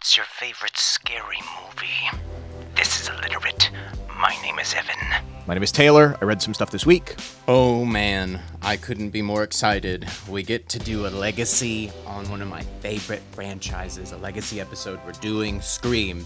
What's your favorite scary movie? This is Illiterate. My name is Evan. My name is Taylor. I read some stuff this week. Oh man, I couldn't be more excited. We get to do a legacy on one of my favorite franchises, a legacy episode. We're doing Scream.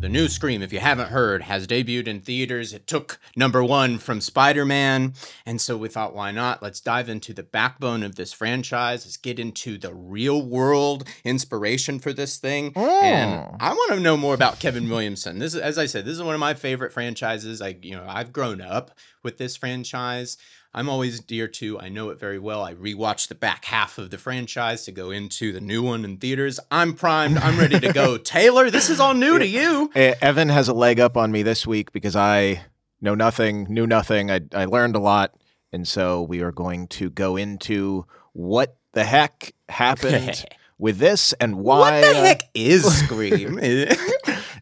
The new Scream, if you haven't heard, has debuted in theaters. It took number one from Spider Man. And so we thought, why not? Let's dive into the backbone of this franchise. Let's get into the real world inspiration for this thing. And oh. I want to know more about Kevin Williamson. This is, as I said, this is one of my favorite franchises. I, you know, I've grown up with this franchise. I'm always dear to. I know it very well. I rewatched the back half of the franchise to go into the new one in theaters. I'm primed. I'm ready to go. Taylor, this is all new to you. Evan has a leg up on me this week because I know nothing, knew nothing. I, I learned a lot. And so we are going to go into what the heck happened with this and why. What the heck is Scream?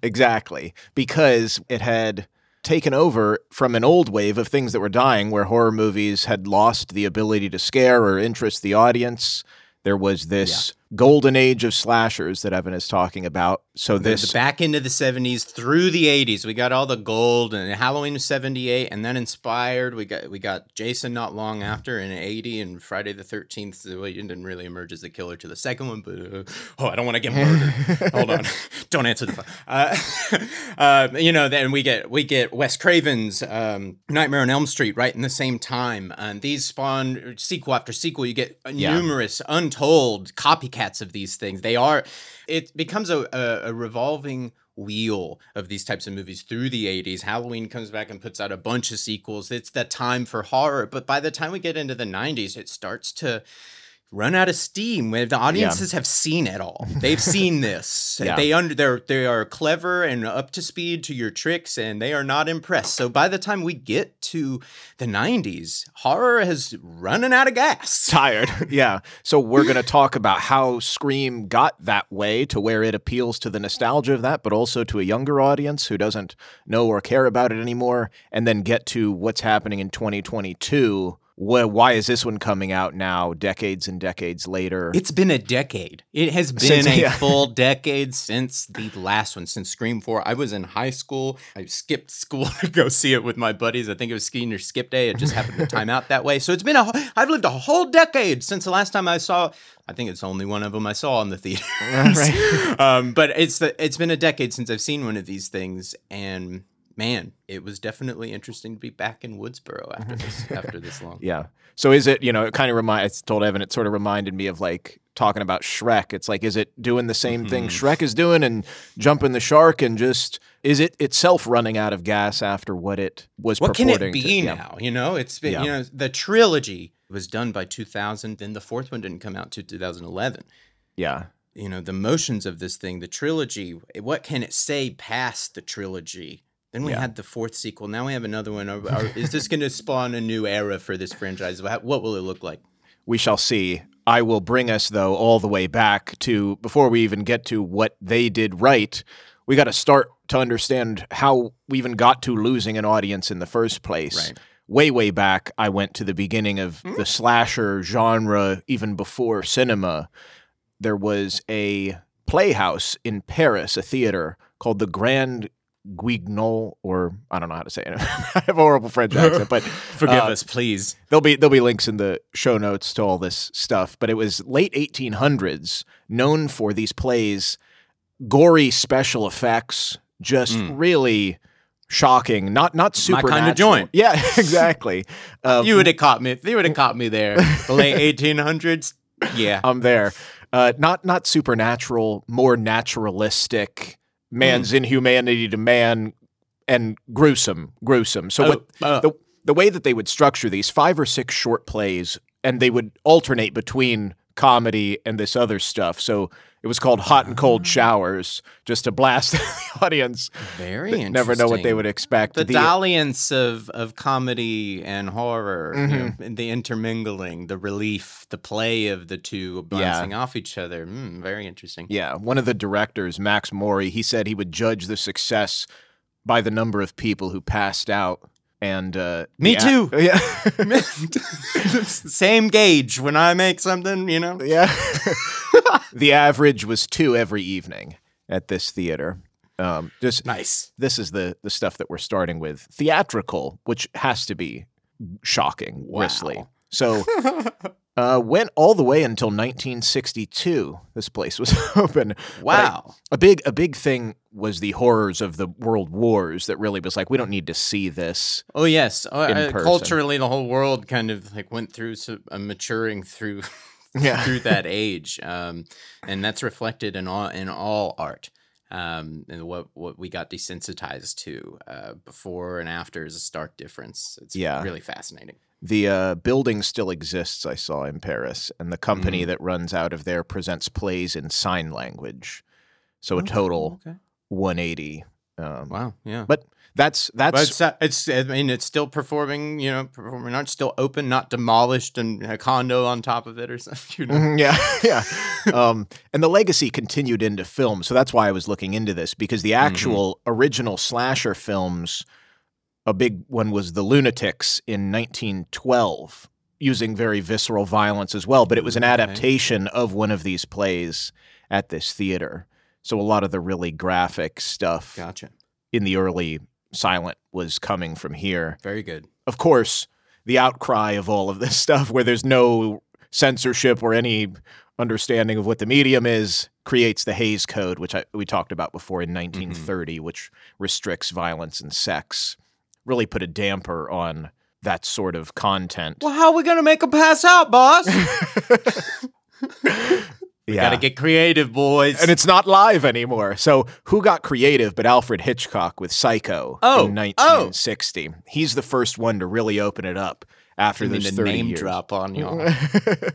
Exactly. Because it had taken over from an old wave of things that were dying where horror movies had lost the ability to scare or interest the audience. There was this golden age of slashers that Evan is talking about. So this the back into the 70s through the 80s we got all the gold and halloween was 78 and then inspired we got we got jason not long after in 80 and friday the 13th well, didn't really emerge as the killer to the second one but uh, oh i don't want to get murdered hold on don't answer the phone uh, uh, you know then we get we get wes craven's um, nightmare on elm street right in the same time and these spawn sequel after sequel you get Yeah. numerous untold copycats of these things they are it becomes a, a, a revolving wheel of these types of movies through the 80s. Halloween comes back and puts out a bunch of sequels. It's the time for horror. But by the time we get into the 90s, it starts to run out of steam where the audiences have seen it all. They've seen this. Yeah. They under they're they are clever and up to speed to your tricks and they are not impressed. So by the time we get to the 90s, horror has running out of gas. tired. yeah. So we're going to talk about how Scream got that way to where it appeals to the nostalgia of that, but also to a younger audience who doesn't know or care about it anymore, and then get to what's happening in 2022. Wh- Why is this one coming out now, decades and decades later? It's been a decade. It has been Since- a yeah. full decade since the last one, since Scream 4. I was in high school. I skipped school to go see it with my buddies. I think it was skiing or skip day. It just happened to time out that way. So it's been a I've lived a whole decade since the last time I saw I think it's only one of them I saw in the theater. right. um, but it's the it's been a decade since I've seen one of these things and man, it was definitely interesting to be back in Woodsboro after this after this long. yeah. So is it, you know, it kind of remind I told Evan it sort of reminded me of like talking about Shrek. It's like is it doing the same thing Mm-hmm. Shrek is doing and jumping the shark and just is it itself running out of gas after what it was what can it be to, yeah. now? You know, it's been Yeah. you know the trilogy was done by 2000, then the fourth one didn't come out to 2011. Yeah. You know, the motions of this thing, the trilogy. What can it say past the trilogy? Then we Yeah. had the fourth sequel. Now we have another one. Are, are, is this going to spawn a new era for this franchise? What what will it look like? We shall see. I will bring us, though, all the way back to before we even get to what they did right. We got to start to understand how we even got to losing an audience in the first place. Right. Way, way back, I went to the beginning of the hmm. slasher genre, even before cinema. There was a playhouse in Paris, a theater called the Grand Guignol, or I don't know how to say it. I have a horrible French accent, but Forgive uh, us, please. There'll be there'll be links in the show notes to all this stuff, but it was late 1800s, known for these plays, gory special effects, just really shocking, not not My super kinda joint. Yeah, exactly. Um, You would have caught me. You would have caught me there. The late 1800s. Yeah. I'm there. Uh, not not supernatural, more naturalistic. Man's inhumanity to man, and gruesome, gruesome. So Oh, what uh, the the way that they would structure these five or six short plays, and they would alternate between comedy and this other stuff. So it was called Hot and Cold Showers, just to blast the audience. Very interesting. Never know what they would expect. the, The- dalliance of of comedy and horror, you know, Mm-hmm. and the intermingling, the relief, the play of the two bouncing off each other. Mm, very interesting. Yeah, one of the directors, Max Maurey, he said he would judge the success by the number of people who passed out And uh, Me too. Yeah. Same gauge when I make something, you know. yeah. the average was two every evening at this theater. Um, just Nice. this is the the stuff that we're starting with. Theatrical, which has to be shocking, Wow. So uh, went all the way until 1962. This place was open. Wow. A big a big thing was the horrors of the world wars that really was like we don't need to see this. Oh yes, uh, uh, culturally, the whole world kind of like went through so, uh, maturing through Yeah. through that age, um, and that's reflected in all in all art. Um, and what what we got desensitized to uh, before and after is a stark difference. It's Yeah. really fascinating. The uh, building still exists. I saw in Paris, and the company Mm. that runs out of there presents plays in sign language. So a total Okay. 180. Um, Wow. Yeah. But that's that's But it's, uh, it's, I mean, it's still performing, you know, performing art, still open, not demolished and a condo on top of it or something. You know? Mhm, yeah, yeah. Um, and the legacy continued into film, so that's why I was looking into this because the actual original slasher films, a big one was The Lunatics in 1912, using very visceral violence as well. But it was an Okay. adaptation of one of these plays at this theater. So a lot of the really graphic stuff Gotcha. in the early silent was coming from here Very good. of course, the outcry of all of this stuff, where there's no censorship or any understanding of what the medium is, creates the Hays Code, which I, we talked about before in mm-hmm. 1930, which restricts violence and sex. Really put a damper on that sort of content. Well, how are we going to make them pass out, boss? we yeah. got to get creative, boys. and it's not live anymore. So who got creative but Alfred Hitchcock with Psycho Oh, in 1960? He's the first one to really open it up after You mean 30 name years. drop on y'all.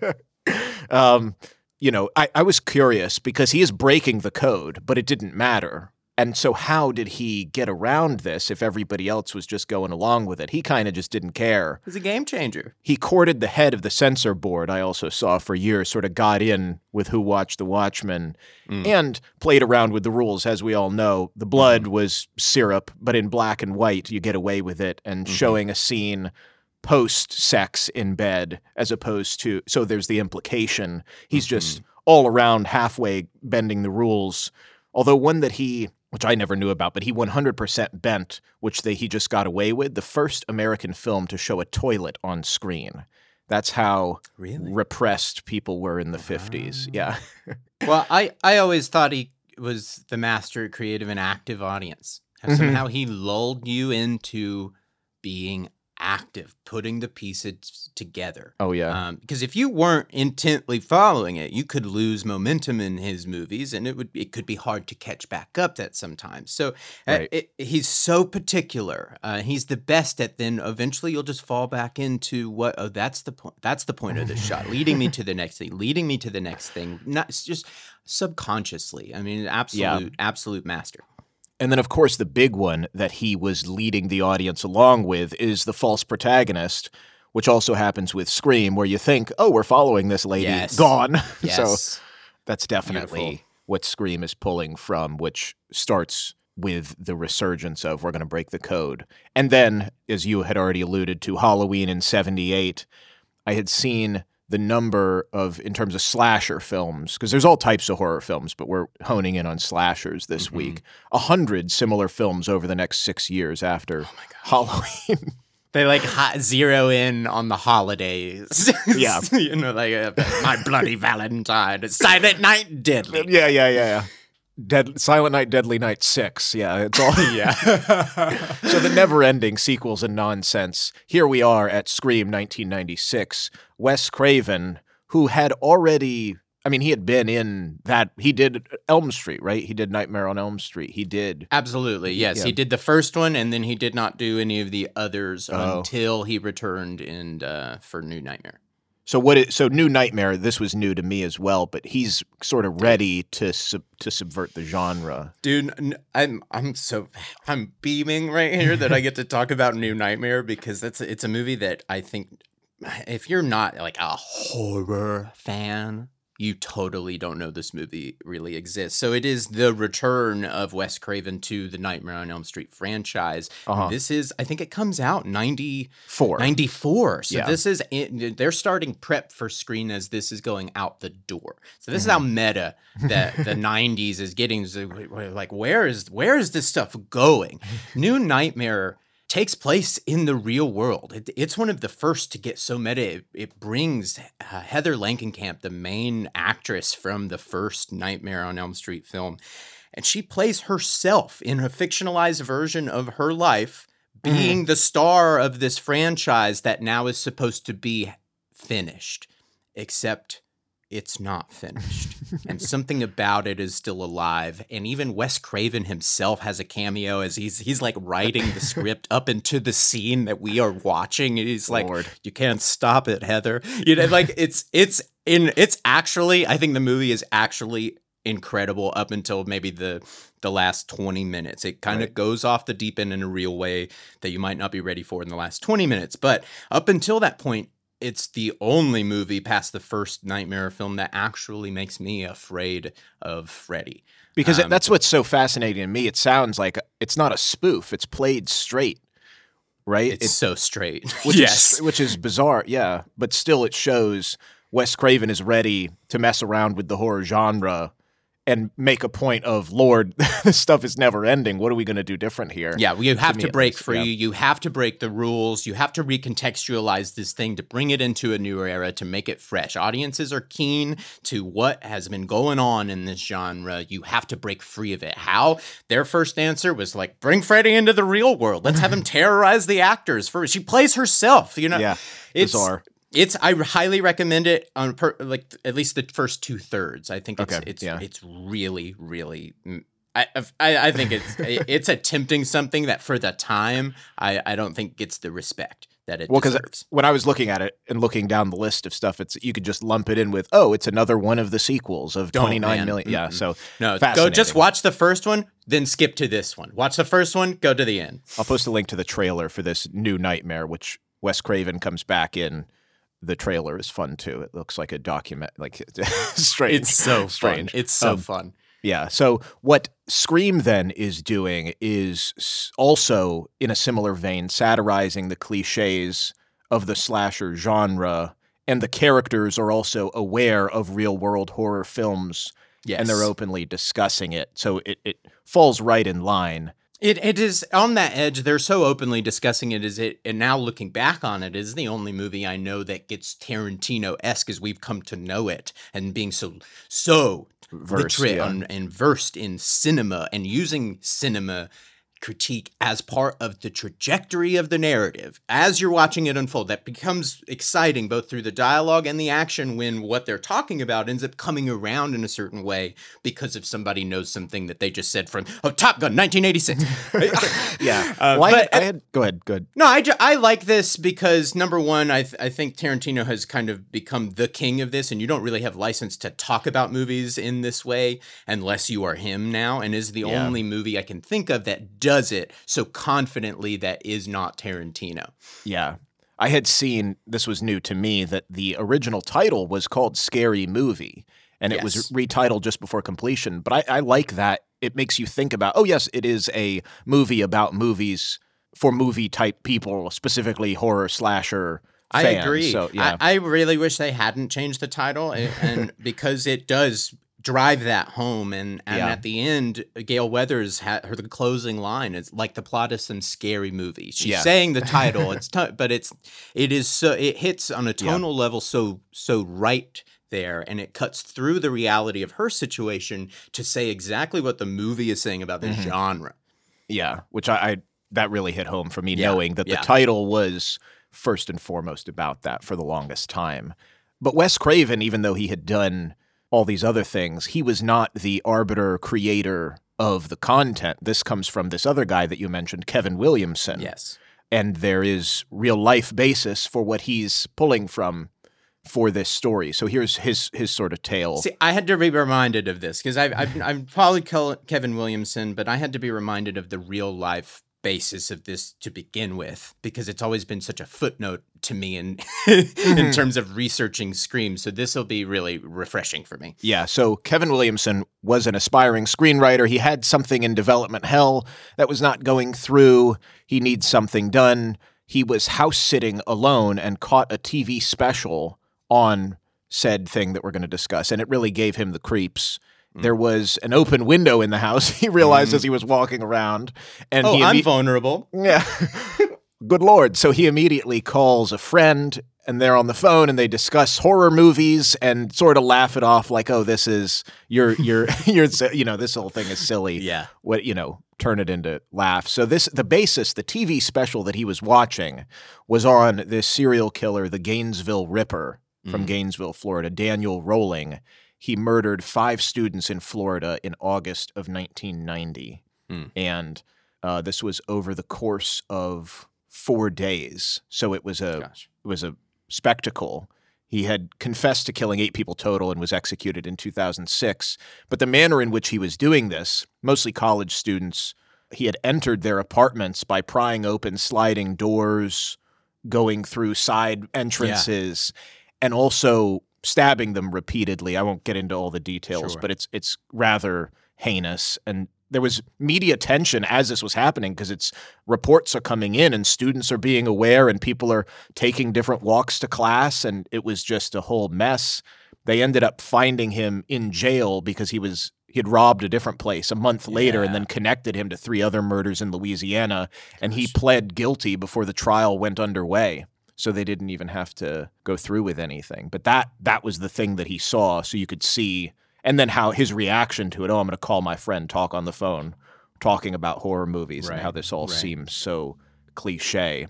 um, you know, I, I was curious because he is breaking the code, but it didn't matter. And so, how did he get around this if everybody else was just going along with it? He kind of just didn't care. It's a game changer. He courted the head of the censor board, I also saw for years, sort of got in with Who Watched the Watchmen Mm. and played around with the rules. As we all know, the blood mm-hmm. was syrup, but in black and white, you get away with it. And mm-hmm. showing a scene post sex in bed as opposed to so there's the implication he's just mm-hmm. all around halfway bending the rules although one that he which I never knew about but he 100% bent which they, he just got away with the first American film to show a toilet on screen that's how Really? repressed people were in the 50s yeah well, I, I always thought he was the master creative and active audience. How Mhm. Somehow he lulled you into being active, putting the pieces together. oh yeah Um, because if you weren't intently following it, you could lose momentum in his movies, and it would it could be hard to catch back up. That sometimes. So uh, it, he's so particular. Uh, he's the best at. Then eventually you'll just fall back into what? Oh, that's the point. That's the point of the shot, leading me to the next thing, leading me to the next thing. Not just subconsciously. I mean, absolute absolute master. And then, of course, the big one that he was leading the audience along with is the false protagonist, which also happens with Scream, where you think, oh, we're following this lady. Yes. Gone. Yes. so that's definitely Beautiful. what Scream is pulling from, which starts with the resurgence of we're going to break the code. And then, as you had already alluded to, Halloween in 78, I had seen the number of, in terms of slasher films, because there's all types of horror films, but we're honing in on slashers this Mhm. week. A hundred similar films over the next six years after Halloween. They like hot zero in on the holidays. Yeah. you know, like uh, my bloody Valentine, Silent Night, Deadly. yeah, yeah, yeah, yeah. Dead, Silent Night, Deadly Night Six. Yeah, it's all. Yeah. so the never-ending sequels and nonsense. Here we are at Scream 1996. Wes Craven, who had already, I mean, he had been in that. He did Elm Street, right? He did Nightmare on Elm Street. He did. Absolutely, yes. Yeah. He did the first one, and then he did not do any of the others Oh. until he returned in uh, for New Nightmare. So what? It, so New Nightmare. This was new to me as well, but he's sort of ready to sub, to subvert the genre. Dude, I'm I'm so I'm beaming right here that I get to talk about New Nightmare because that's it's a movie that I think if you're not like a horror fan, you totally don't know this movie really exists. So it is the return of Wes Craven to the Nightmare on Elm Street franchise. Uh-huh. This is, I think it comes out 90, Four. 94. So Yeah. this is, they're starting prep for Scream as this is going out the door. So this is Mm-hmm. how meta that the 90s is getting. Like, where is, where is this stuff going? New Nightmare takes place in the real world. It, it's one of the first to get so meta. It, it brings uh, Heather Langenkamp, the main actress from the first Nightmare on Elm Street film, and she plays herself in a fictionalized version of her life, being the star of this franchise that now is supposed to be finished, except it's not finished. and something about it is still alive. And even Wes Craven himself has a cameo as he's he's like writing the script up into the scene that we are watching. And he's like, Lord. You can't stop it, Heather. You know, like it's it's in it's actually I think the movie is actually incredible up until maybe the the last 20 minutes. It kind of Right. goes off the deep end in a real way that you might not be ready for in the last 20 minutes. But up until that point, it's the only movie past the first Nightmare film that actually makes me afraid of Freddy. Because Um, that's what's so fascinating to me. It sounds like it's not a spoof; it's played straight, right? It's It- so straight. which yes. is which is bizarre, yeah. But still, it shows Wes Craven is ready to mess around with the horror genre and make a point of, Lord, this stuff is never ending. What are we going to do different here? Yeah, you have me to break least, free. yeah. You have to break the rules. You have to recontextualize this thing to bring it into a new era to make it fresh. Audiences are keen to what has been going on in this genre. You have to break free of it. How? Their first answer was like, bring Freddy into the real world. Let's have him terrorize the actors. For she plays herself. You know, Yeah, it's bizarre. It's I highly recommend it on per, like at least the first two thirds. I think it's Okay, it's yeah. it's really really. mm, I, I I think it's it's attempting something that for the time I I don't think gets the respect that it Well, because when I was looking at it and looking down the list of stuff, it's you could just lump it in with, oh, it's another one of the sequels of twenty nine million. Yeah, Mm-mm. so No, go just watch the first one, then skip to this one. Watch the first one, go to the end. I'll post a link to the trailer for this new Nightmare, which Wes Craven comes back in. The trailer is fun too. It looks like a document, like strange. It's so strange. fun. It's so Um, fun. Yeah. So what Scream then is doing is also in a similar vein, satirizing the cliches of the slasher genre, and the characters are also aware of real world horror films, Yes. and they're openly discussing it. So it, it falls right in line. It it is on that edge. They're so openly discussing it. Is it and now looking back on it, is the only movie I know that gets Tarantino esque as we've come to know it, and being so so Versed, yeah. on, and versed in cinema and using cinema critique as part of the trajectory of the narrative as you're watching it unfold that becomes exciting both through the dialogue and the action when what they're talking about ends up coming around in a certain way because if somebody knows something that they just said from oh top gun 1986 Yeah. Well, I, had, I had. Go ahead. Good. no, I, ju- I like this because number one, I, th- I think Tarantino has kind of become the king of this, and you don't really have license to talk about movies in this way unless you are him now, and is the Yeah. only movie I can think of that does it so confidently that is not Tarantino. Yeah. I had seen, this was new to me, that the original title was called Scary Movie and it was retitled just before completion. But I, I like that. It makes you think about, oh, yes, it is a movie about movies for movie type people, specifically horror slasher I agree. So, yeah. I, I really wish they hadn't changed the title, and, and because it does drive that home. And, and Yeah. at the end, Gale Weathers had her the closing line. It's like the plot of some scary movie. She's Yeah. saying the title, it's t- but it's it is so it hits on a tonal level so so right there and it cuts through the reality of her situation to say exactly what the movie is saying about the Mhm. genre. yeah. Which I, I, that really hit home for me, Yeah, knowing that yeah. the title was first and foremost about that for the longest time. But Wes Craven, even though he had done all these other things, he was not the arbiter creator of the content. This comes from this other guy that you mentioned, Kevin Williamson. Yes. And there is real life basis for what he's pulling from for this story. So here's his his sort of tale. See, I had to be reminded of this because I've, I've I've followed Kevin Williamson, but I had to be reminded of the real life basis of this to begin with because it's always been such a footnote to me in in Mm-hmm. terms of researching Scream. So this will be really refreshing for me. Yeah, so Kevin Williamson was an aspiring screenwriter. He had something in development hell that was not going through. He needs something done. He was house sitting alone and caught a TV special on said thing that we're going to discuss, and it really gave him the creeps. Mm. There was an open window in the house. He realized as he was walking around, and Oh, he I'm vulnerable. yeah. Good lord. So he immediately calls a friend and they're on the phone and they discuss horror movies and sort of laugh it off like, "Oh, this is you're you're you're you know, this whole thing is silly." Yeah. What, you know, turn it into laugh. So this the basis, the TV special that he was watching was on this serial killer, the Gainesville Ripper from Gainesville, Florida, Daniel Rolling. He murdered 5 students in Florida in August of 1990. Hmm. And uh, this was over the course of four days. So it was a Gosh. it was a spectacle. He had confessed to killing eight people total and was executed in 2006. But the manner in which he was doing this, mostly college students, he had entered their apartments by prying open sliding doors, going through side entrances, and also stabbing them repeatedly. I won't get into all the details, Sure. but it's it's rather heinous and there was media tension as this was happening because it's reports are coming in and students are being aware and people are taking different walks to class and it was just a whole mess. They ended up finding him in jail because he was he had robbed a different place a month later and then connected him to three other murders in Louisiana and he pled guilty before the trial went underway. So they didn't even have to go through with anything. But that that was the thing that he saw so you could see and then how his reaction to it, oh, I'm going to call my friend, talk on the phone, talking about horror movies and how this all right. seems so cliche.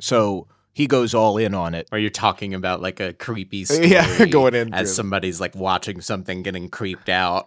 So he goes all in on it. Or you're talking about like a creepy story Yeah, going in as somebody's like watching something getting creeped out.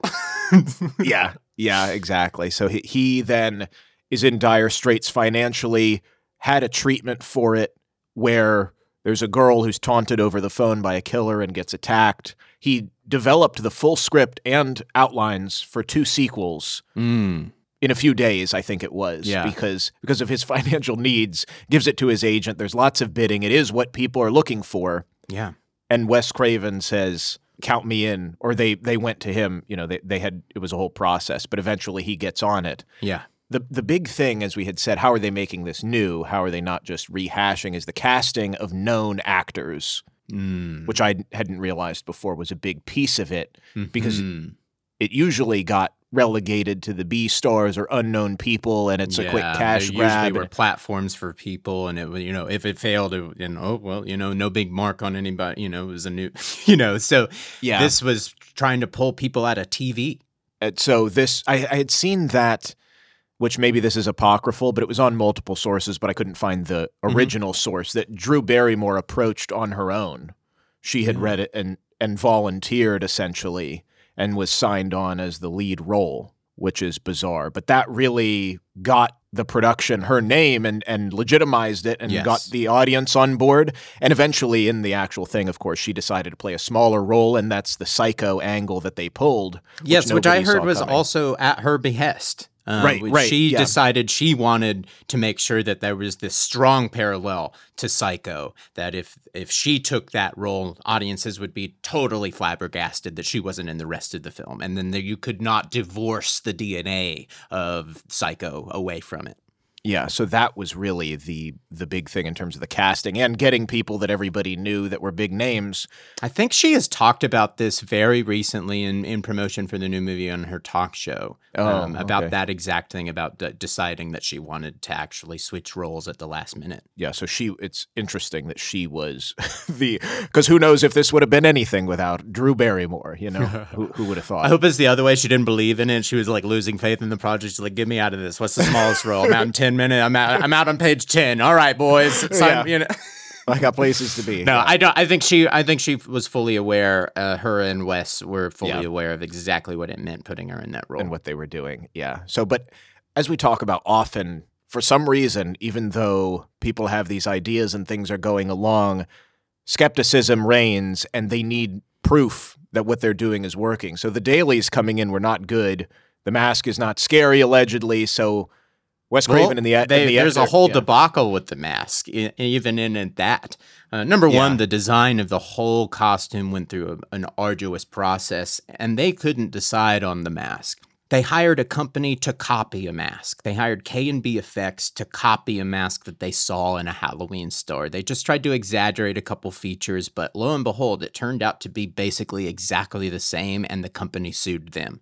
yeah, yeah, exactly. So he, he then is in dire straits financially, had a treatment for it where there's a girl who's taunted over the phone by a killer and gets attacked. He developed the full script and outlines for two sequels Mm. in a few days, I think it was, Yeah. because because of his financial needs, gives it to his agent. There's lots of bidding. It is what people are looking for Yeah. and Wes Craven says, "Count me in," or they they went to him. You know, they they had it was a whole process, but eventually he gets on it. Yeah. The The big thing, as we had said, how are they making this new? How are they not just rehashing? Is the casting of known actors, Mm. which I hadn't realized before was a big piece of it, because Mhm. it usually got relegated to the B stars or unknown people, and it's a quick Yeah, cash grab. Usually were platforms for people, and it was you know if it failed, it, you know, oh well, you know, no big mark on anybody. You know, it was a new, you know, so yeah, this was trying to pull people out of TV. And so this I, I had seen that which maybe this is apocryphal but it was on multiple sources but i couldn't find the Mhm. original source that drew barrymore approached on her own she had Yeah. read it and and volunteered essentially and was signed on as the lead role which is bizarre but that really got the production her name and and legitimized it and Yes. got the audience on board and eventually in the actual thing of course she decided to play a smaller role and that's the psycho angle that they pulled yes, which I heard was coming. also at her behest. Um, Right, right, She yeah. decided she wanted to make sure that there was this strong parallel to Psycho. That if if she took that role, audiences would be totally flabbergasted that she wasn't in the rest of the film, and then there, you could not divorce the DNA of Psycho away from it. Yeah, so that was really the the big thing in terms of the casting and getting people that everybody knew that were big names. I think she has talked about this very recently in, in promotion for the new movie on her talk show um, Oh, about okay. that exact thing about d- deciding that she wanted to actually switch roles at the last minute. Yeah, so she it's interesting that she was the because who knows if this would have been anything without Drew Barrymore, you know? who, who would have thought? I hope it's the other way. She didn't believe in it. She was like losing faith in the project. She's like, "Get me out of this. What's the smallest role? I'm out in ten minutes. I'm out. I'm out on page ten. All right, boys. Sign- Yeah. you know. I got places to be. No, Yeah. I don't. I think she. I think she was fully aware. Uh, her and Wes were fully Yeah. aware of exactly what it meant putting her in that role. and what they were doing. Yeah. So, but as we talk about often, for some reason, even though people have these ideas and things are going along, skepticism reigns and they need proof that what they're doing is working. So the dailies coming in were not good. The mask is not scary, allegedly. So Wes Well, Craven and the, and they- the there's a whole yeah. debacle with the mask, even in, in that. Uh, number Yeah. one, the design of the whole costume went through a, an arduous process, and they couldn't decide on the mask. They hired a company to copy a mask. They hired KNB Effects to copy a mask that they saw in a Halloween store. They just tried to exaggerate a couple features, but lo and behold, it turned out to be basically exactly the same, and the company sued them.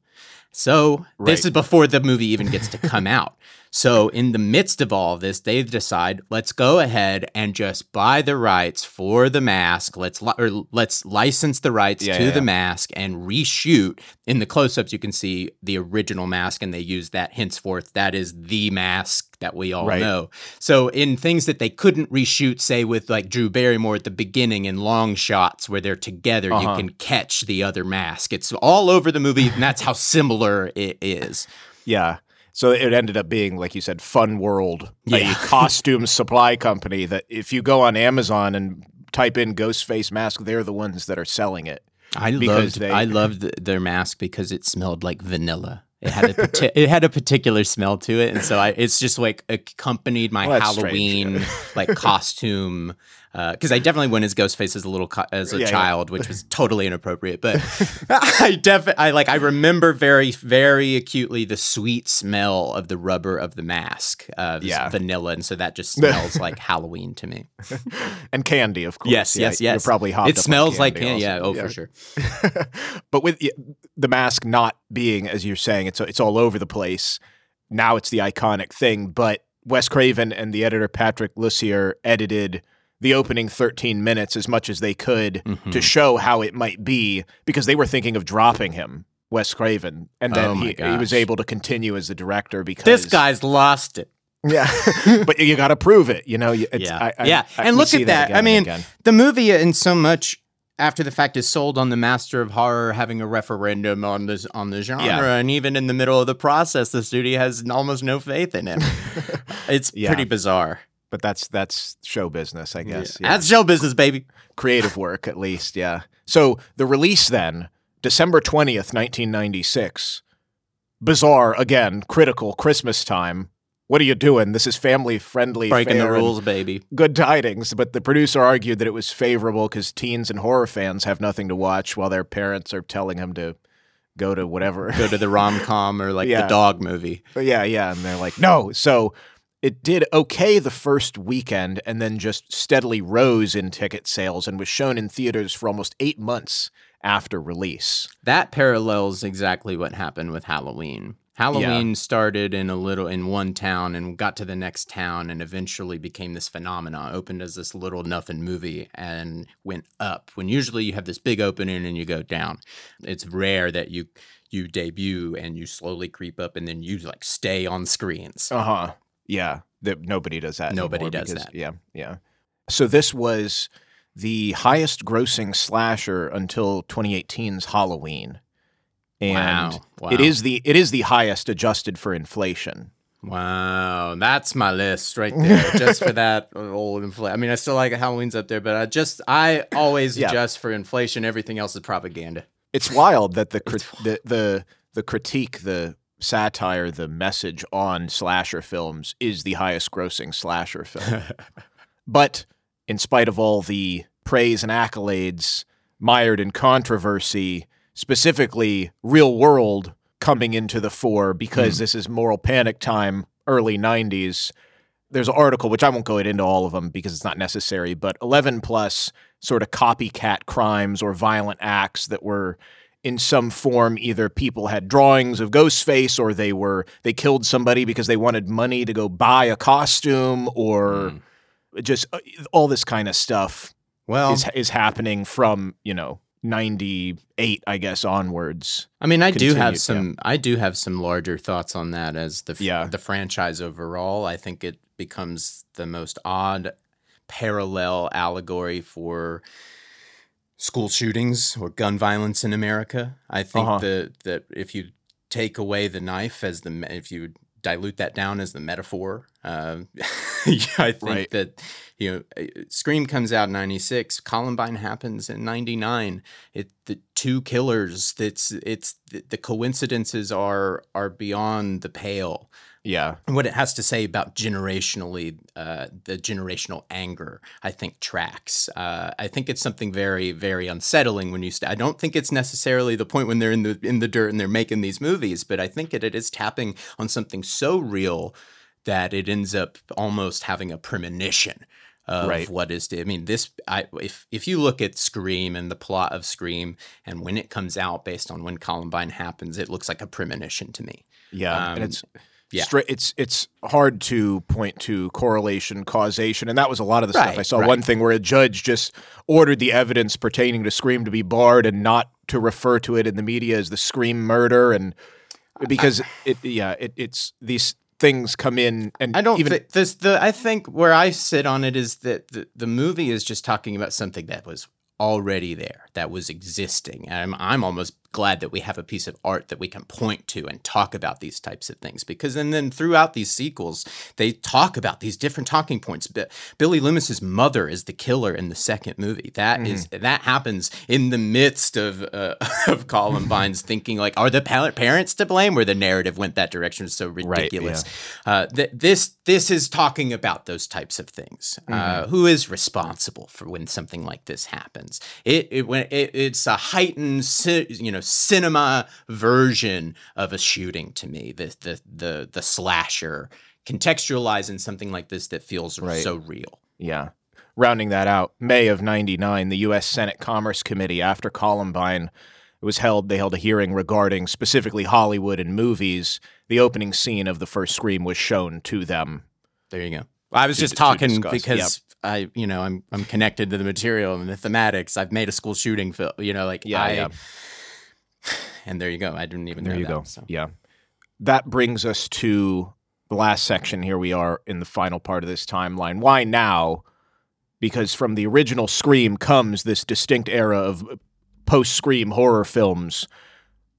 So this is before the movie even gets to come out. So in the midst of all of this, they decide let's go ahead and just buy the rights for the mask. Let's li- or let's license the rights Yeah, to yeah, the yeah. mask and reshoot. In the close-ups, you can see the original mask, and they use that henceforth. That is the mask that we all Right. know. So in things that they couldn't reshoot, say with like Drew Barrymore at the beginning in long shots where they're together, you Uh-huh. can catch the other mask. It's all over the movie, and that's how similar it is. Yeah. So it ended up being, like you said, Fun World, Yeah. a costume supply company that if you go on Amazon and type in Ghostface mask, they're the ones that are selling it. I loved they- I loved their mask because it smelled like vanilla. It had a parti- it had a particular smell to it, and so I, it's just like accompanied my Well, strange. Halloween like costume. Because I definitely went as Ghostface as a little co- as a Yeah, yeah. child, which was totally inappropriate. But I definitely I like I remember very very acutely the sweet smell of the rubber of the mask, uh, Yeah. vanilla, and so that just smells like Halloween to me. And candy, of course. Yes, Yeah, yes, yes. You're probably hopped It smells like candy. Yeah, oh for sure. but with the- the mask not being, as you're saying, it's it's all over the place. Now it's the iconic thing. But Wes Craven and the editor Patrick Lussier edited the opening 13 minutes as much as they could Mm-hmm. to show how it might be because they were thinking of dropping him, Wes Craven, and then Oh he, he was able to continue as the director because This guy's lost it. yeah. but you got to prove it, you know. It's, yeah, I, I, yeah. I- and look at that. again I mean, the movie, in so much after the fact, is sold on the master of horror having a referendum on this on the genre, Yeah. and even in the middle of the process, the studio has almost no faith in him. it's Yeah. pretty bizarre. But that's that's show business, I guess. Yeah. That's show business, baby. creative work at least yeah so the release then december 20th 1996 bizarre again critical christmas time what are you doing this is family friendly Breaking the rules, baby. good tidings but the producer argued that it was favorable because teens and horror fans have nothing to watch while their parents are telling them to go to whatever Go to the rom com or like Yeah. the dog movie. yeah, yeah. And they're like, no. So it did okay the first weekend and then just steadily rose in ticket sales and was shown in theaters for almost eight months after release. That parallels exactly what happened with Halloween. Halloween started in a little in one town and got to the next town and eventually became this phenomenon. Opened as this little nothing movie and went up. When usually you have this big opening and you go down. It's rare that you you debut and you slowly creep up and then you like stay on screens. Uh huh. Yeah. That nobody does that. Nobody does because- that. Yeah. Yeah. So this was the highest grossing slasher until 2018's Halloween. And Wow. Wow. it is the it is the highest adjusted for inflation. Wow, that's my list right there. just for that old inflation. I mean, I still like Halloween's up there, but I just I always Yeah. adjust for inflation. Everything else is propaganda. It's wild that the crit- the, the the critique, the satire, the message on slasher films is the highest grossing slasher film. but in spite of all the praise and accolades mired in controversy, specifically real world coming into the fore because hmm. this is moral panic time, early 90s. There's an article, which I won't go into all of them because it's not necessary, but 11 plus sort of copycat crimes or violent acts that were in some form either people had drawings of Ghostface or they were they killed somebody because they wanted money to go buy a costume or just uh, all this kind of stuff Well, is is happening from, you know, 98 I guess onwards. I mean, I do continued, have yeah. some. I do have some larger thoughts on that as the f- Yeah. the franchise overall. I think it becomes the most odd parallel allegory for school shootings or gun violence in America. I think Uh-huh. that that if you take away the knife as the if you dilute that down as the metaphor, uh, I think Right. that you know, uh, Scream comes out in '96. Columbine happens in '99. It the two killers. That's it's the, the coincidences are are beyond the pale. Yeah. And what it has to say about generationally, uh, the generational anger, I think tracks. Uh, I think it's something very, very unsettling when you. St- I don't think it's necessarily the point when they're in the in the dirt and they're making these movies, but I think that it is tapping on something so real that it ends up almost having a premonition of Right. what is. I mean, this. I if if you look at Scream and the plot of Scream, and when it comes out based on when Columbine happens, it looks like a premonition to me. Yeah, Um, and it's yeah. straight. It's it's hard to point to correlation, causation, and that was a lot of the stuff. I saw right. one thing where a judge just ordered the evidence pertaining to Scream to be barred and not to refer to it in the media as the Scream murder, and because it, yeah, it, it's these things come in, and I don't even think this. The I think where I sit on it is that the, the movie is just talking about something that was already there, that was existing. And I'm I'm almost glad that we have a piece of art that we can point to and talk about these types of things because and then throughout these sequels they talk about these different talking points. But Billy Loomis's mother is the killer in the second movie. That is that happens in the midst of uh, of Columbine's thinking like, are the pa- parents to blame? Where the narrative went that direction is so ridiculous. Uh, th- this this is talking about those types of things. Uh, who is responsible for when something like this happens? It it when it, it's a heightened you know cinema version of a shooting to me. The the the the slasher contextualizing something like this that feels Right. so real. Yeah. Rounding that out, May of 99, the U.S. Senate Commerce Committee, after Columbine was held, they held a hearing regarding specifically Hollywood and movies. The opening scene of the first Scream was shown to them. There you go. I was To- just talking because I, you know, I'm I'm connected to the material and the thematics. I've made a school shooting film, you know, like Yeah, I, yeah. and there you go. I didn't even There know you that, go. so. Yeah. That brings us to the last section. Here we are in the final part of this timeline. Why now? Because from the original Scream comes this distinct era of post Scream horror films.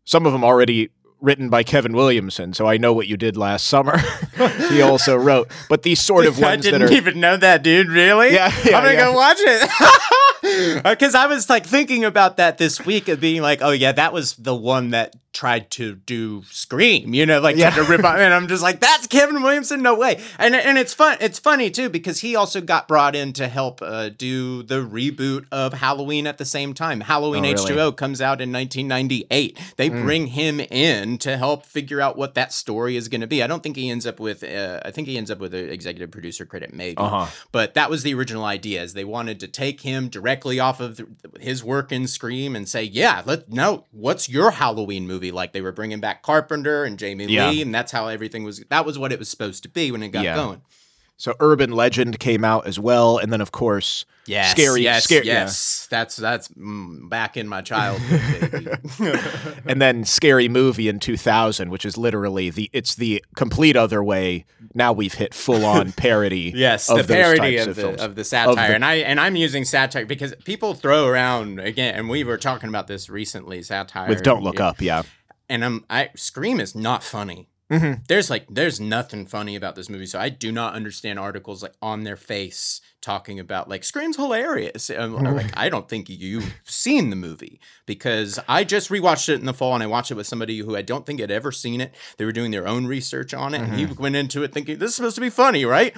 Some of them already written by Kevin Williamson, so I know what you did last summer. he also wrote, but these sort of ones I didn't are even know that, dude. Really? Yeah, yeah, I'm gonna yeah. go watch it. Because I was like thinking about that this week of being like, oh yeah, that was the one that tried to do Scream, you know, like Yeah. to rip on, and I'm just like, that's Kevin Williamson, no way. And and it's fun, it's funny too because he also got brought in to help uh, do the reboot of Halloween at the same time. Halloween Oh, really? Hmm. H2O comes out in 1998. They bring him in to help figure out what that story is going to be. I don't think he ends up with. Uh, I think he ends up with an executive producer credit, maybe. Uh-huh. But that was the original idea. Is they wanted to take him directly off of the, his work in Scream and say, "Yeah, let no, what's your Halloween movie like?" They were bringing back Carpenter and Jamie Yeah. Lee, and that's how everything was. That was what it was supposed to be when it got Yeah. going. so Urban Legend came out as well, and then of course Yes, Scary- yes, scary- yeah. yes. That's that's mm, back in my childhood. and then Scary Movie in 2000, which is literally the it's the complete other way. Now we've hit full on parody. Yes, of the those parody types of, of the films. of the satire, the- and I and I'm using satire because people throw around again, and we were talking about this recently. Satire with Don't Look and, Up. Yeah, and I'm I Scream is not funny. Mhm. There's like there's nothing funny about this movie, so I do not understand articles like on their face talking about like Scream's hilarious. I'm like I don't think you've seen the movie because I just rewatched it in the fall and I watched it with somebody who I don't think had ever seen it. They were doing their own research on it, and he went into it thinking this is supposed to be funny, right?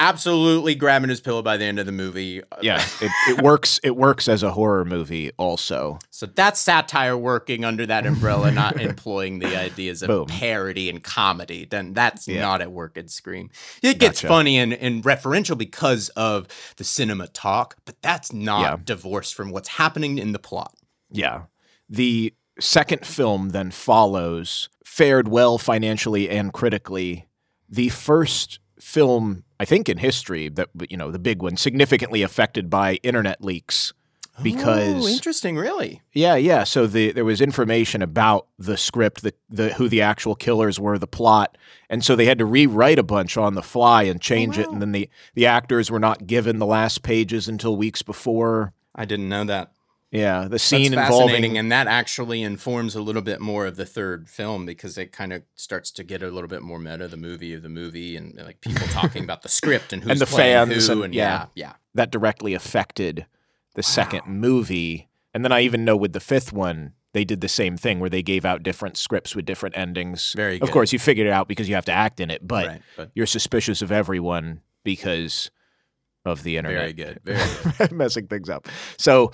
Absolutely grabbing his pillow by the end of the movie. yeah. it, it works. It works as a horror movie also. So that's satire working under that umbrella, not employing the ideas of Boom. parody and comedy. Then that's Yeah. not at work at Scream. It gets Gotcha. funny and, and referential because of the cinema talk, but that's not Yeah. divorced from what's happening in the plot. Yeah. The second film then follows, fared well financially and critically. The first film, I think, in history that you know the big one, significantly affected by internet leaks. Because oh, interesting, really. Yeah, yeah. So the there was information about the script, the the who the actual killers were, the plot, and so they had to rewrite a bunch on the fly and oh, change it. wow. And then the the actors were not given the last pages until weeks before. I didn't know that. Yeah, the That's scene fascinating, involving and that actually informs a little bit more of the third film because it kind of starts to get a little bit more meta, the movie of the movie, and like people talking about the script and who's And the playing fans who, and- and, yeah. yeah, yeah. that directly affected the second movie. And then I even know with the fifth one, they did the same thing where they gave out different scripts with different endings. Very Of course, you figured it out because you have to act in it, but right, but you're suspicious of everyone because of the internet. very good, very good. messing things up. So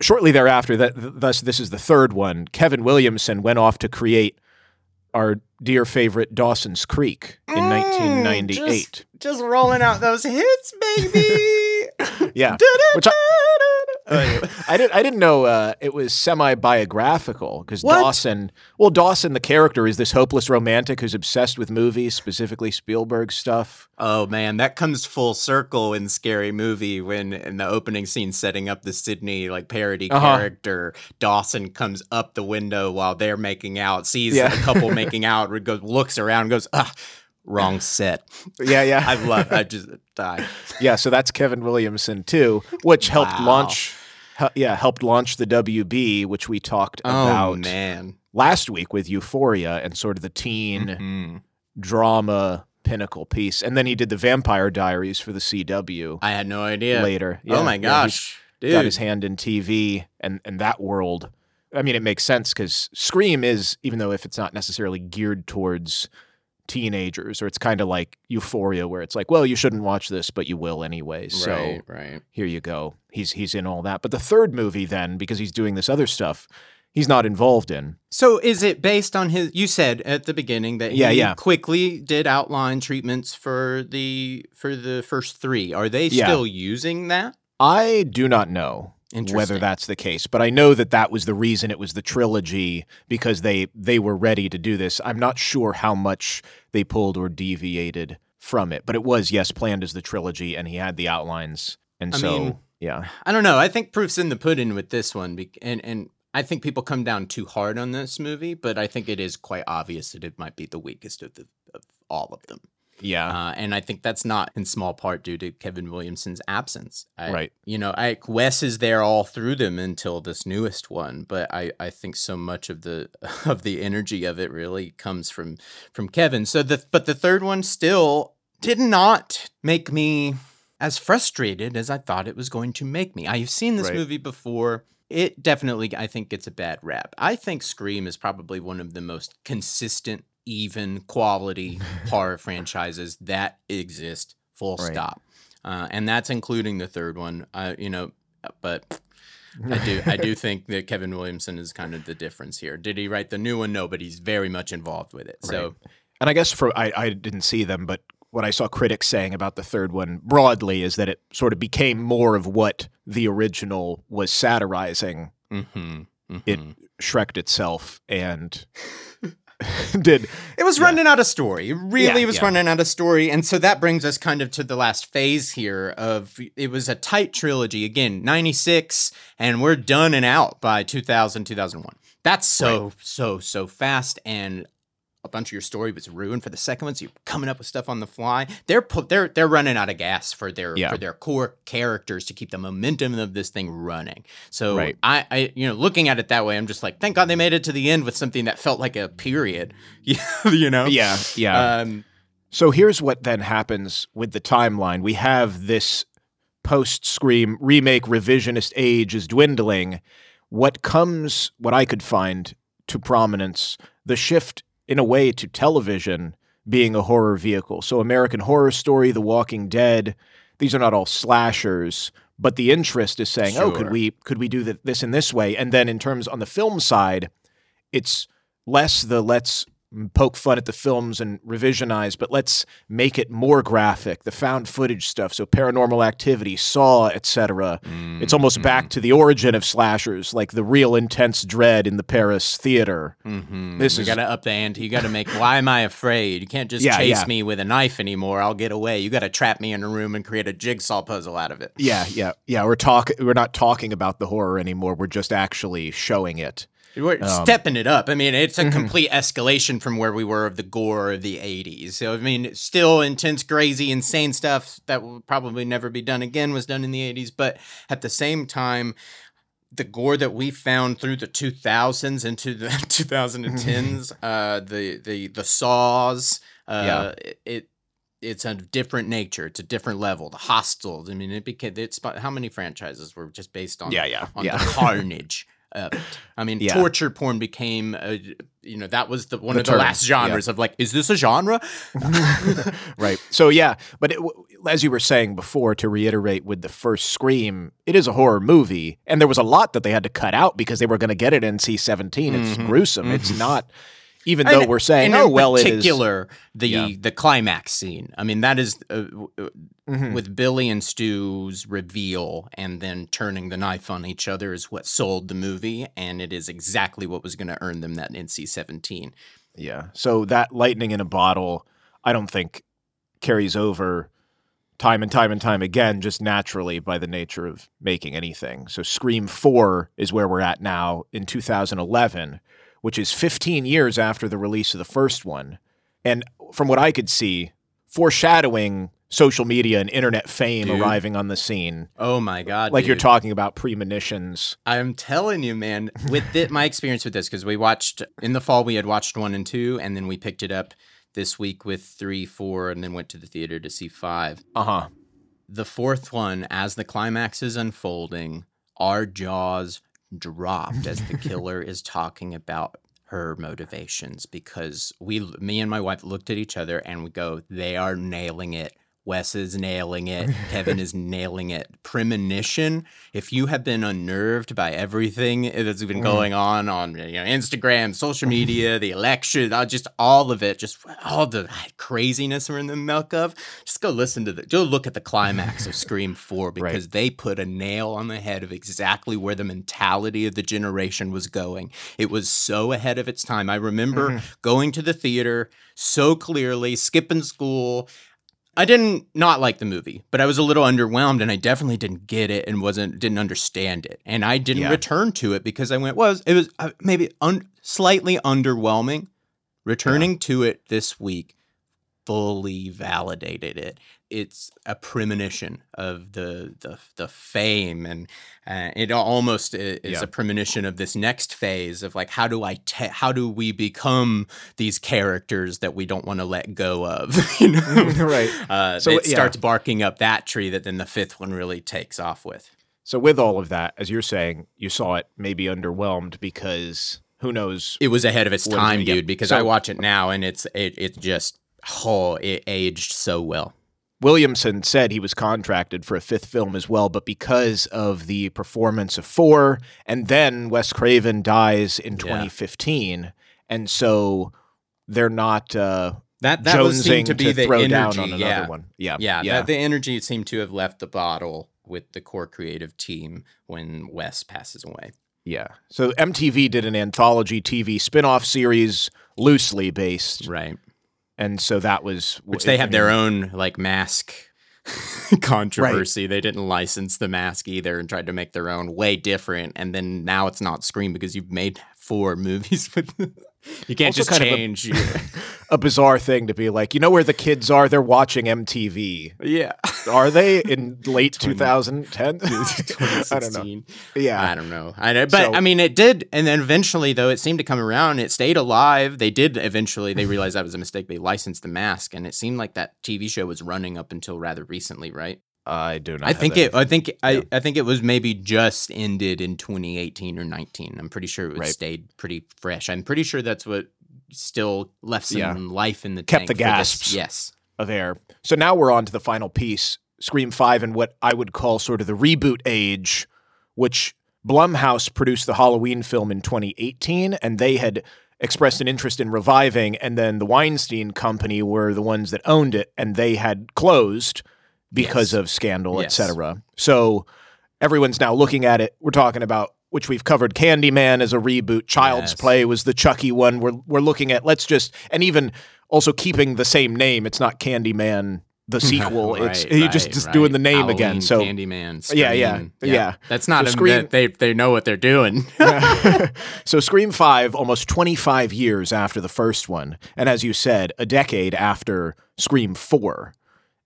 shortly thereafter, that thus this is the third one. Kevin Williamson went off to create our dear favorite Dawson's Creek in Mm, 1998. Just rolling out those hits, baby. yeah, which I, I didn't I didn't know uh, it was semi biographical because Dawson. Well, Dawson, the character, is this hopeless romantic who's obsessed with movies, specifically Spielberg stuff. Oh man, that comes full circle in Scary Movie when in the opening scene setting up the Sidney like parody Uh-huh. character, Dawson comes up the window while they're making out, sees Yeah. the couple making out, goes looks around, goes, ah, wrong set. Yeah, yeah. I love I just die. Yeah, so that's Kevin Williamson too, which helped Wow. launch. Yeah, helped launch the WB, which we talked Oh about man. last week with Euphoria and sort of the teen Mhm. drama pinnacle piece, and then he did the Vampire Diaries for the CW I had no idea. later. oh Yeah, my yeah, gosh. Dude. got his hand in TV and and that world. I mean, it makes sense because Scream is, even though if it's not necessarily geared towards teenagers, or it's kind of like Euphoria, where it's like, well, you shouldn't watch this, but you will anyway. So right, right. here you go. He's he's in all that. But the third movie, then, because he's doing this other stuff, he's not involved in. So is it based on his you said at the beginning that Yeah, he yeah. quickly did outline treatments for the for the first 3. Are they Yeah. still using that? I do not know whether that's the case, but I know that that was the reason it was the trilogy because they they were ready to do this. I'm not sure how much they pulled or deviated from it, but it was yes planned as the trilogy, and he had the outlines, and I so mean- yeah, I don't know. I think proof's in the pudding with this one, and and I think people come down too hard on this movie, but I think it is quite obvious that it might be the weakest of the of all of them. yeah, Uh, and I think that's not in small part due to Kevin Williamson's absence. I, Right. You know, I, Wes is there all through them until this newest one, but I, I think so much of the of the energy of it really comes from from Kevin. So the but the third one still did not make me as frustrated as I thought it was going to make me. I've seen this Right. movie before. It definitely, I think, gets a bad rap. I think Scream is probably one of the most consistent, even quality horror franchises that exist. Full Right. stop. Uh, and that's including the third one. Uh, you know, but I do, I do think that Kevin Williamson is kind of the difference here. Did he write the new one? No, but he's very much involved with it. So And I guess for I, I didn't see them, but what I saw critics saying about the third one broadly is that it sort of became more of what the original was satirizing. mhm, It mhm. Shreked itself and did It was running out of story. It really Yeah, was yeah. running out of story. And so that brings us kind of to the last phase here of it was a tight trilogy. Again, 96, and we're done and out by 2000, 2001. That's so, so, so fast. And a bunch of your story was ruined for the second one. So you're coming up with stuff on the fly. They're pu- they're they're running out of gas for their Yeah. for their core characters to keep the momentum of this thing running. So Right. I, I you know looking at it that way, I'm just like, thank God they made it to the end with something that felt like a period. you know? yeah yeah. Um, So here's what then happens with the timeline. We have this post Scream remake revisionist age is dwindling. What comes, what I could find to prominence, the shift in a way to television being a horror vehicle. So American Horror Story, The Walking Dead, these are not all slashers, but the interest is saying, oh, could we could we do th- this in this way? And then in terms on the film side, it's less the let's poke fun at the films and revisionize, but let's make it more graphic. The found footage stuff, so paranormal activity, Saw, etc. It's almost back to the origin of slashers, like the real intense dread in the Paris theater. mhm. This you is- got to up the ante. You got to make. Why am I afraid? You can't just Yeah, chase yeah. me with a knife anymore. I'll get away. You got to trap me in a room and create a jigsaw puzzle out of it. Yeah, yeah, yeah. We're talking. We're not talking about the horror anymore. We're just actually showing it. We're Um, stepping it up. I mean, it's mm-hmm. a complete escalation from where we were of the gore of the 80s. So, I mean, still intense, crazy, insane stuff that will probably never be done again was done in the 80s. But at the same time, the gore that we found through the 2000s into the 2010s, uh, the the the saws, uh, Yeah. it it's a different nature. It's a different level. The hostels. I mean, it became. It's how many franchises were just based on Yeah, yeah, on yeah. the carnage. I mean, Yeah. torture porn became, a, you know, that was the one The of the last genres of like, is this a genre? right. So yeah, but it, as you were saying before, to reiterate with the first Scream, it is a horror movie, and there was a lot that they had to cut out because they were going to get it NC seventeen. It's Mhm. gruesome. It's not, even though And- we're saying, oh in well, it is. particular, the Yeah. the climax scene. I mean, that is uh, uh, Mhm. with Billy and Stu's reveal, and then turning the knife on each other is what sold the movie, and it is exactly what was going to earn them that NC seventeen. Yeah. So that lightning in a bottle, I don't think carries over time and time and time again, just naturally by the nature of making anything. So Scream 4 is where we're at now in 2011, which is 15 years after the release of the first one. And from what I could see, foreshadowing social media and internet fame Dude. arriving on the scene. Oh my god! Like you're talking about premonitions. I'm telling you, man, with it, my experience with this, because we watched in the fall, we had watched one and two, and then we picked it up this week with three, four, and then went to the theater to see five. Uh huh. The fourth one, as the climax is unfolding, our jaws dropped as the killer is talking about her motivations because we, me and my wife, looked at each other and we go, they are nailing it. Wes is nailing it. Kevin is nailing it. Premonition. If you have been unnerved by everything that's been going on on you know Instagram, social media, the election, uh, just all of it, just all the craziness we're in the milk of, just go listen to the, go look at the climax of Scream Four Right. because they put a nail on the head of exactly where the mentality of the generation was going. It was so ahead of its time. I remember going to the theater so clearly, skipping school. I didn't not like the movie, but I was a little underwhelmed, and I definitely didn't get it and wasn't didn't understand it, and I didn't Yeah. return to it because I went was it was uh, maybe un- slightly underwhelming. Returning to it this week fully validated it. It's a premonition of the the, the fame, and uh, it almost is Yeah. a premonition of this next phase of like how do I te- how do we become these characters that we don't want to let go of, you know? right. Uh, So, it yeah. starts barking up that tree that then the fifth one really takes off with. So with all of that, as you're saying, you saw it maybe underwhelmed because who knows It was ahead of its time, dude. Because So- I watch it now and it's it it just oh it aged so well. Williamson said he was contracted for a fifth film as well, but because of the performance of four, and then Wes Craven dies in Yeah. 2015, and so they're not uh, That that was jonesing seemed to be the throw energy. down on another yeah. one. Yeah, Yeah, yeah, That, the energy seemed to have left the bottle with the core creative team when Wes passes away. yeah. So MTV did an anthology TV spin-off series, loosely based, Right. And so that was Which they have their own like mask controversy. They didn't license the mask either and tried to make their own way different. And then now it's not Scream because you've made four movies with. You can't Also just kind of a- change. a bizarre thing to be like, you know where the kids are? They're watching MTV. yeah. Are they in late 2010? I don't know. Yeah. I don't know. I know, but So- I mean, it did, and then eventually, though, it seemed to come around. It stayed alive. They did eventually. They realized that was a mistake. They licensed the mask, and it seemed like that TV show was running up until rather recently, right? I do not. I think it. I think Yeah. I. I think it was maybe just ended in 2018 or 19. I'm pretty sure it was Right. stayed pretty fresh. I'm pretty sure that's what still left some Yeah. life in the Kept the gasps. Yes. of air. So now we're on to the final piece, Scream 5 and what I would call sort of the reboot age, which Blumhouse produced the Halloween film in 2018 and they had expressed an interest in reviving and then the Weinstein company were the ones that owned it and they had closed because Yes. of scandal, Yes. etc. So everyone's now looking at it. We're talking about which we've covered Candyman as a reboot. Child's Yes. Play was the Chucky one. We're we're looking at let's just and even also keeping the same name. It's not Candyman the sequel. it's Right, you just right, just doing right. the name again. Halloween, So Candyman. Yeah, yeah, Scream. yeah. That's not So a, Scream- they they know what they're doing. so Scream 5 almost 25 years after the first one and as you said a decade after Scream 4.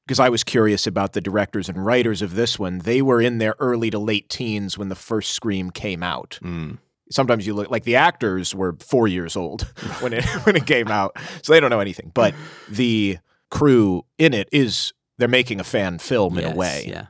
Because I was curious about the directors and writers of this one. They were in their early to late teens when the first Scream came out. Mm. Sometimes you look like the actors were four years old when it when it came out, so they don't know anything. But the crew in it is they're making a fan film in Yes, a way. Yeah.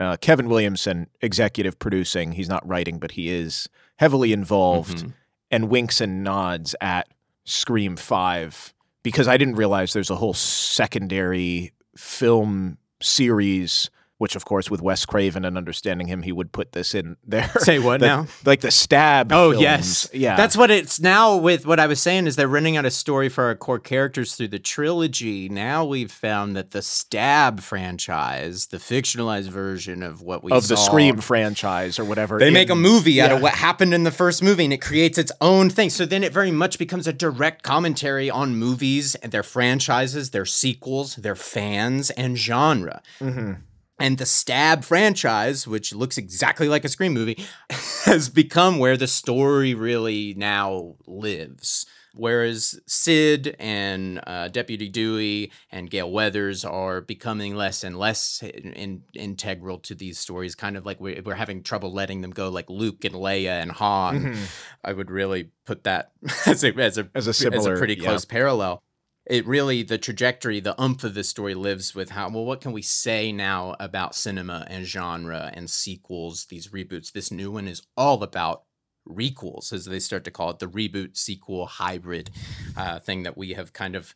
Uh, Kevin Williamson, executive producing, he's not writing, but he is heavily involved Mhm. and winks and nods at Scream 5 because I didn't realize there's a whole secondary film series, which, of course, with Wes Craven and understanding him, he would put this in there. Say what The- now? Like the stab. Oh films. yes, Yeah. That's what it's now. With what I was saying is they're running out a story for our core characters through the trilogy. Now we've found that the Stab franchise, the fictionalized version of what we of the Scream franchise or whatever. They make a movie out of what happened in the first movie and it creates its own thing. So then it very much becomes a direct commentary on movies and their franchises, their sequels, their fans, and genre. Mhm. And the Stab franchise, which looks exactly like a Scream movie, has become where the story really now lives. Whereas Sid and uh, Deputy Dewey and Gale Weathers are becoming less and less in, in- integral to these stories, kind of like we're, we're having trouble letting them go, like Luke and Leia and Han. Mhm. I would really put that as a as a As a similar- pretty yeah. close parallel. It really the trajectory, the umph of this story lives with how well what can we say now about cinema and genre and sequels, these reboots. This new one is all about requels, as they start to call it, the reboot sequel hybrid uh, thing that we have kind of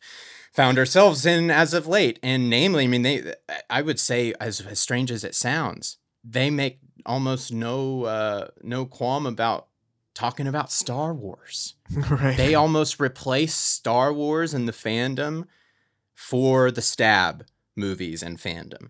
found ourselves in as of late. And namely, I mean, they I would say, as, as strange as it sounds, they make almost no uh, no qualm about talking about Star Wars right. they almost replace Star Wars and the fandom for the stab movies and fandom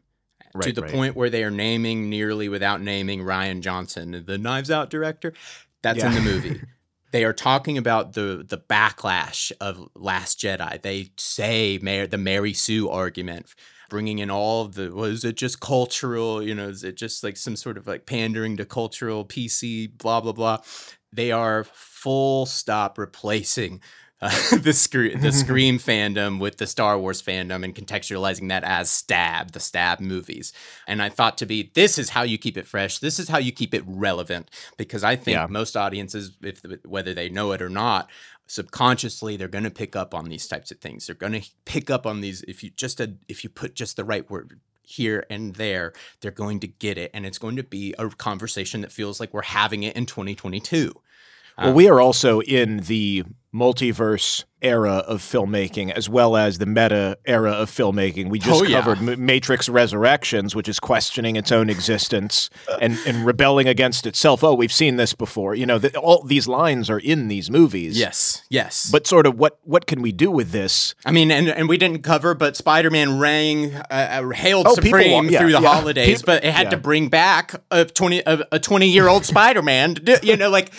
to the right. point where they are naming nearly without naming Rian Johnson, the Knives Out director. That's in the movie. they are talking about the the backlash of Last Jedi. They say Mar- the Mary Sue argument, bringing in all the was it just cultural? You know, is it just like some sort of like pandering to cultural PC blah blah blah? They are full stop replacing uh, the scre- the Scream fandom with the Star Wars fandom and contextualizing that as Stab, the Stab movies. And I thought to be this is how you keep it fresh. This is how you keep it relevant because I think Yeah. most audiences, if whether they know it or not, subconsciously they're going to pick up on these types of things. They're going to pick up on these if you just a, if you put just the right word here and there, they're going to get it, and it's going to be a conversation that feels like we're having it in 2022. Well, we are also in the multiverse era of filmmaking as well as the meta era of filmmaking. We just Oh, yeah. covered M- Matrix Resurrections, which is questioning its own existence and, and rebelling against itself. Oh, we've seen this before. You know, the, all these lines are in these movies. Yes, yes. But sort of what what can we do with this? I mean, and, and we didn't cover, but Spider Man rang, uh, uh, hailed Oh, supreme yeah, through the yeah. holidays, Peop- but it had to bring back a twenty a, a twenty year old Spider Man. You know, like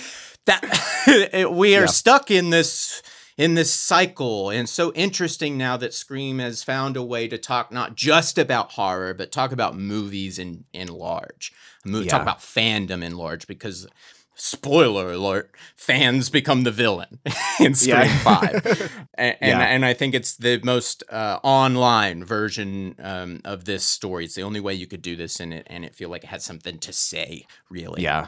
that. we are Yeah. stuck in this in this cycle, and so interesting now that Scream has found a way to talk not just about horror, but talk about movies in in large. Mo- Talk about fandom in large because. Spoiler alert: fans become the villain in Scream Yeah. Five and, and, Yeah. and I think it's the most uh, online version um, of this story. It's the only way you could do this in it, and it feel like it had something to say. Really, Yeah.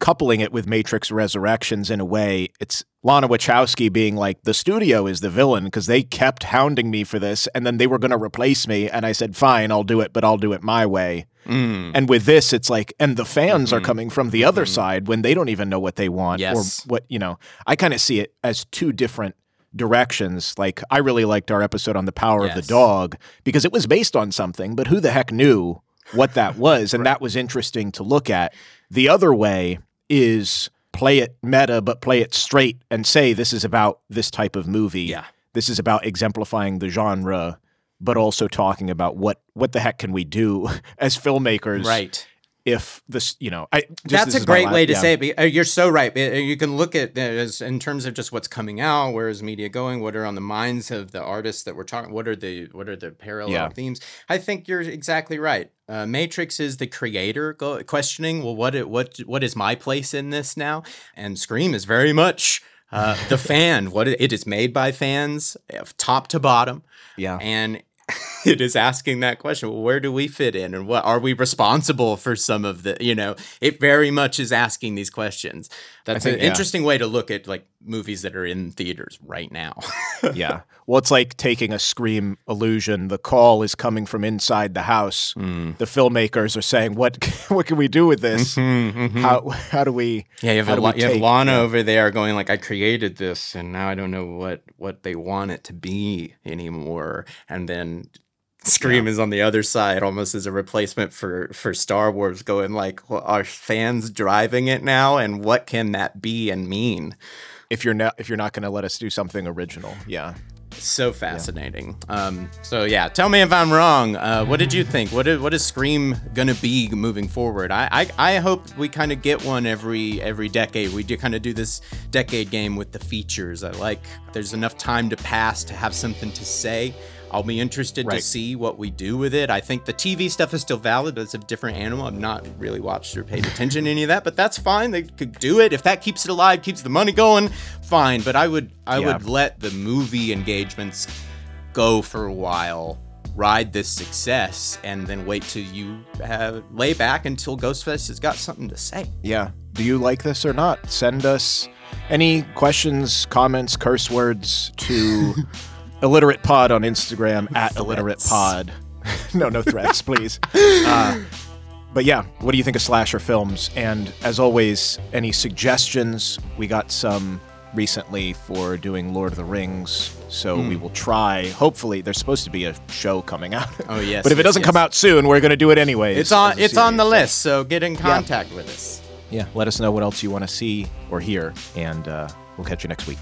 Coupling it with Matrix Resurrections in a way, it's Lana Wachowski being like, the studio is the villain because they kept hounding me for this and then they were going to replace me. And I said, fine, I'll do it, but I'll do it my way. Mm. And with this, it's like, and the fans are Mhm. coming from the other Mhm. side when they don't even know what they want Yes. or what, you know, I kind of see it as two different directions. Like, I really liked our episode on the power of the dog because it was based on something, but who the heck knew what that was? And that was interesting to look at. The other way is play it meta, but play it straight and say, this is about this type of movie. Yeah. This is about exemplifying the genre. But also talking about what what the heck can we do as filmmakers right. If this, you know, I just, That's a great way to yeah. say it. but, uh, You're so right. Uh, You can look at as in terms of just what's coming out. Where is media going? What are on the minds of the artists that we're talking? What are the what are the parallel Yeah. themes? I think you're exactly right. Uh, Matrix is the creator go, questioning, well, what it, what what is my place in this now? And Scream is very much uh, the fan. What it, it is made by fans, uh, top to bottom Yeah. and it is asking that question. Well, where do we fit in, and what are we responsible for? Some of the, you know, it very much is asking these questions. That's think- an yeah. interesting way to look at like movies that are in theaters right now. yeah. Well, it's like taking a scream illusion. The call is coming from inside the house. Hmm. The filmmakers are saying, "What what can we do with this? How how do we? Mm-hmm, Yeah, you have, how do La- you have Lana over there going like, "I created this, and now I don't know what what they want it to be anymore." And then Scream is on the other side, almost as a replacement for for Star Wars, going like, well, "Are fans driving it now, and what can that be and mean?" If you're not if you're not going to let us do something original, yeah. So fascinating. Um, so yeah, tell me if I'm wrong. Uh, what did you think? What is, what is Scream gonna be moving forward? I I, I hope we kind of get one every every decade. We do kind of do this decade game with the features. I like there's enough time to pass to have something to say. I'll be interested to see what we do with it. I think the TV stuff is still valid, but it's a different animal. I've not really watched or paid attention to any of that, but that's fine. They could do it if that keeps it alive, keeps the money going. Fine, but I would I Yeah. would let the movie engagements go for a while, ride this success, and then wait till you have, lay back until Ghostface has got something to say. Yeah. Do you like this or not? Send us any questions, comments, curse words to illiterate pod on Instagram at illiterate pod. no, no threats, please. Uh, but yeah, what do you think of slasher films? And as always, any suggestions? We got some recently for doing Lord of the Rings, so we will try. Hopefully, there's supposed to be a show coming out. Oh, yes, but if it doesn't come out soon, we're going to do it anyway. It's on it's on the list, so get in contact with us. yeah, let us know what else you want to see or hear, and uh, we'll catch you next week.